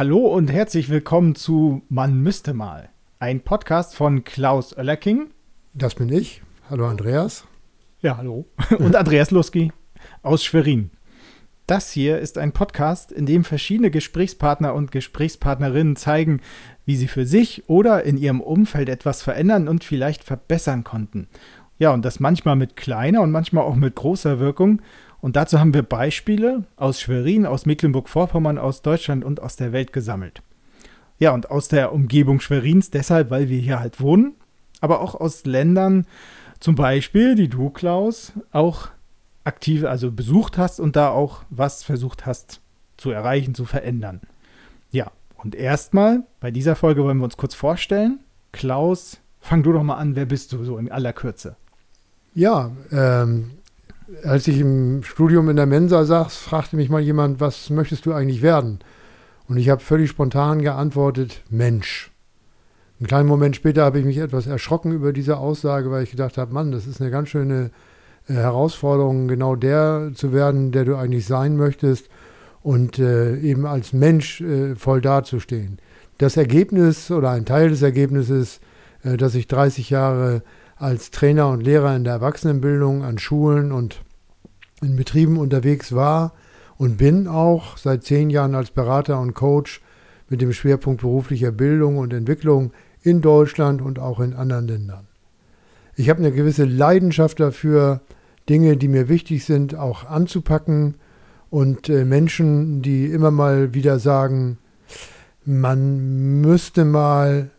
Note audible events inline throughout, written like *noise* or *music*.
Hallo und herzlich willkommen zu Man müsste mal. Ein Podcast von Klaus Oellerking. Das bin ich. Hallo Andreas. Ja, hallo. *laughs* Und Andreas Luski aus Schwerin. Das hier ist ein Podcast, in dem verschiedene Gesprächspartner und Gesprächspartnerinnen zeigen, wie sie für sich oder in ihrem Umfeld etwas verändern und vielleicht verbessern konnten. Ja, und das manchmal mit kleiner und manchmal auch mit großer Wirkung. Und dazu haben wir Beispiele aus Schwerin, aus Mecklenburg-Vorpommern, aus Deutschland und aus der Welt gesammelt. Ja, und aus der Umgebung Schwerins deshalb, weil wir hier halt wohnen, aber auch aus Ländern, zum Beispiel, die du, Klaus, auch aktiv, also besucht hast und da auch was versucht hast zu erreichen, zu verändern. Ja, und erstmal, bei dieser Folge wollen wir uns kurz vorstellen. Klaus, fang du doch mal an, wer bist du so in aller Kürze? Ja, ähm, als ich im Studium in der Mensa saß, fragte mich mal jemand, was möchtest du eigentlich werden? Und ich habe völlig spontan geantwortet, Mensch. Einen kleinen Moment später habe ich mich etwas erschrocken über diese Aussage, weil ich gedacht habe, Mann, das ist eine ganz schöne äh, Herausforderung, genau der zu werden, der du eigentlich sein möchtest und äh, eben als Mensch äh, voll dazustehen. Das Ergebnis oder ein Teil des Ergebnisses, dass ich 30 Jahre als Trainer und Lehrer in der Erwachsenenbildung an Schulen und in Betrieben unterwegs war und bin auch seit zehn Jahren als Berater und Coach mit dem Schwerpunkt beruflicher Bildung und Entwicklung in Deutschland und auch in anderen Ländern. Ich habe eine gewisse Leidenschaft dafür, Dinge, die mir wichtig sind, auch anzupacken und äh, Menschen, die immer mal wieder sagen, man müsste mal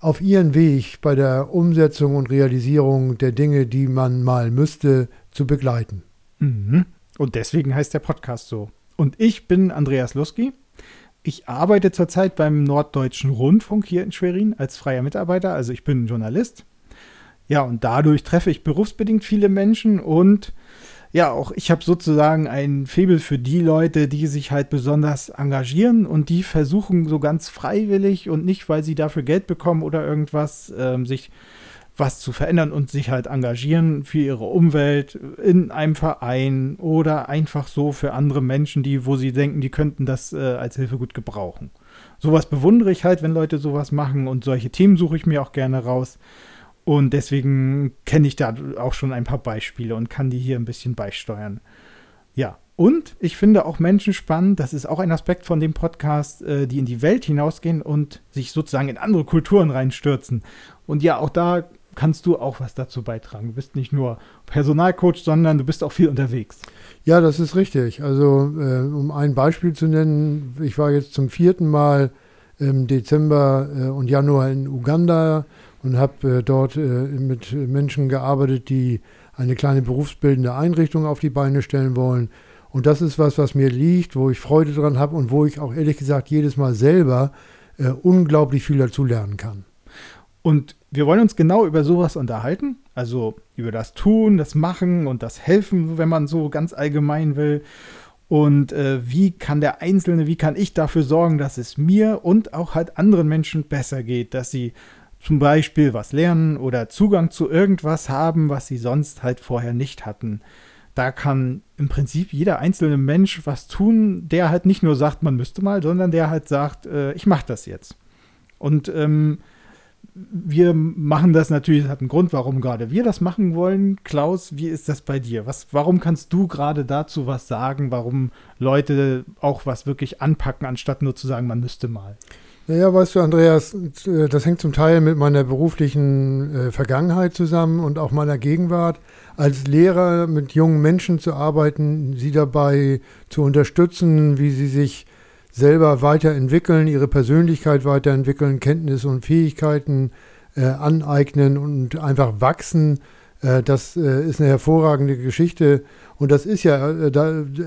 auf ihren Weg bei der Umsetzung und Realisierung der Dinge, die man mal müsste, zu begleiten. Mhm. Und deswegen heißt der Podcast so. Und ich bin Andreas Luski. Ich arbeite zurzeit beim Norddeutschen Rundfunk hier in Schwerin als freier Mitarbeiter, also ich bin Journalist. Ja, und dadurch treffe ich berufsbedingt viele Menschen und ja, auch ich habe sozusagen ein Faible für die Leute, die sich halt besonders engagieren und die versuchen so ganz freiwillig und nicht, weil sie dafür Geld bekommen oder irgendwas, ähm, sich was zu verändern und sich halt engagieren für ihre Umwelt in einem Verein oder einfach so für andere Menschen, die, wo sie denken, die könnten das äh, als Hilfe gut gebrauchen. Sowas bewundere ich halt, wenn Leute sowas machen und solche Themen suche ich mir auch gerne raus. Und deswegen kenne ich da auch schon ein paar Beispiele und kann die hier ein bisschen beisteuern. Ja, und ich finde auch Menschen spannend, das ist auch ein Aspekt von dem Podcast, äh, die in die Welt hinausgehen und sich sozusagen in andere Kulturen reinstürzen. Und ja, auch da kannst du auch was dazu beitragen. Du bist nicht nur Personalcoach, sondern du bist auch viel unterwegs. Ja, das ist richtig. Also, äh, um ein Beispiel zu nennen, ich war jetzt zum vierten Mal im Dezember äh, und Januar in Uganda und habe äh, dort äh, mit Menschen gearbeitet, die eine kleine berufsbildende Einrichtung auf die Beine stellen wollen. Und das ist was, was mir liegt, wo ich Freude dran habe und wo ich auch ehrlich gesagt jedes Mal selber äh, unglaublich viel dazu lernen kann. Und wir wollen uns genau über sowas unterhalten, also über das Tun, das Machen und das Helfen, wenn man so ganz allgemein will. Und äh, wie kann der Einzelne, wie kann ich dafür sorgen, dass es mir und auch halt anderen Menschen besser geht, dass sie zum Beispiel was lernen oder Zugang zu irgendwas haben, was sie sonst halt vorher nicht hatten. Da kann im Prinzip jeder einzelne Mensch was tun, der halt nicht nur sagt, man müsste mal, sondern der halt sagt, äh, ich mache das jetzt. Und ähm, wir machen das natürlich, das hat einen Grund, warum gerade wir das machen wollen. Klaus, wie ist das bei dir? Was, warum kannst du gerade dazu was sagen, warum Leute auch was wirklich anpacken, anstatt nur zu sagen, man müsste mal? Naja, weißt du, Andreas, das hängt zum Teil mit meiner beruflichen äh, Vergangenheit zusammen und auch meiner Gegenwart. Als Lehrer mit jungen Menschen zu arbeiten, sie dabei zu unterstützen, wie sie sich selber weiterentwickeln, ihre Persönlichkeit weiterentwickeln, Kenntnisse und Fähigkeiten äh, aneignen und einfach wachsen, äh, das äh, ist eine hervorragende Geschichte. Und das ist ja äh,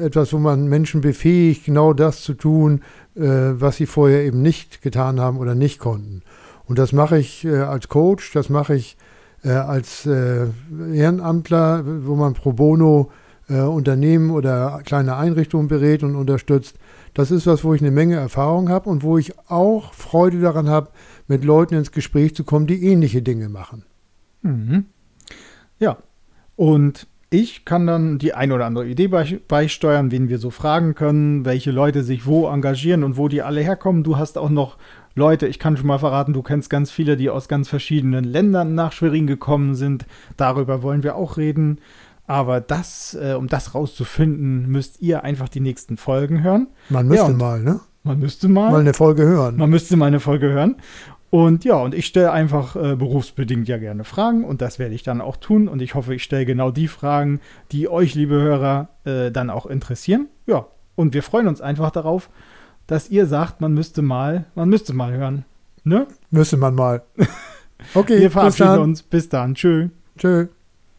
etwas, wo man Menschen befähigt, genau das zu tun, was sie vorher eben nicht getan haben oder nicht konnten. Und das mache ich als Coach, das mache ich als Ehrenamtler, wo man pro bono Unternehmen oder kleine Einrichtungen berät und unterstützt. Das ist was, wo ich eine Menge Erfahrung habe und wo ich auch Freude daran habe, mit Leuten ins Gespräch zu kommen, die ähnliche Dinge machen. Mhm. Ja, und ich kann dann die ein oder andere Idee beisteuern, wen wir so fragen können, welche Leute sich wo engagieren und wo die alle herkommen. Du hast auch noch Leute, ich kann schon mal verraten, du kennst ganz viele, die aus ganz verschiedenen Ländern nach Schwerin gekommen sind. Darüber wollen wir auch reden. Aber das, äh, um das rauszufinden, müsst ihr einfach die nächsten Folgen hören. Man müsste ja, mal, ne? Man müsste mal. Mal eine Folge hören. Man müsste mal eine Folge hören. Und ja, und ich stelle einfach äh, berufsbedingt ja gerne Fragen und das werde ich dann auch tun. Und ich hoffe, ich stelle genau die Fragen, die euch, liebe Hörer, äh, dann auch interessieren. Ja, und wir freuen uns einfach darauf, dass ihr sagt, man müsste mal, man müsste mal hören. Ne? Müsste man mal. *laughs* Okay, wir verabschieden uns. Bis dann. Tschö. Tschö.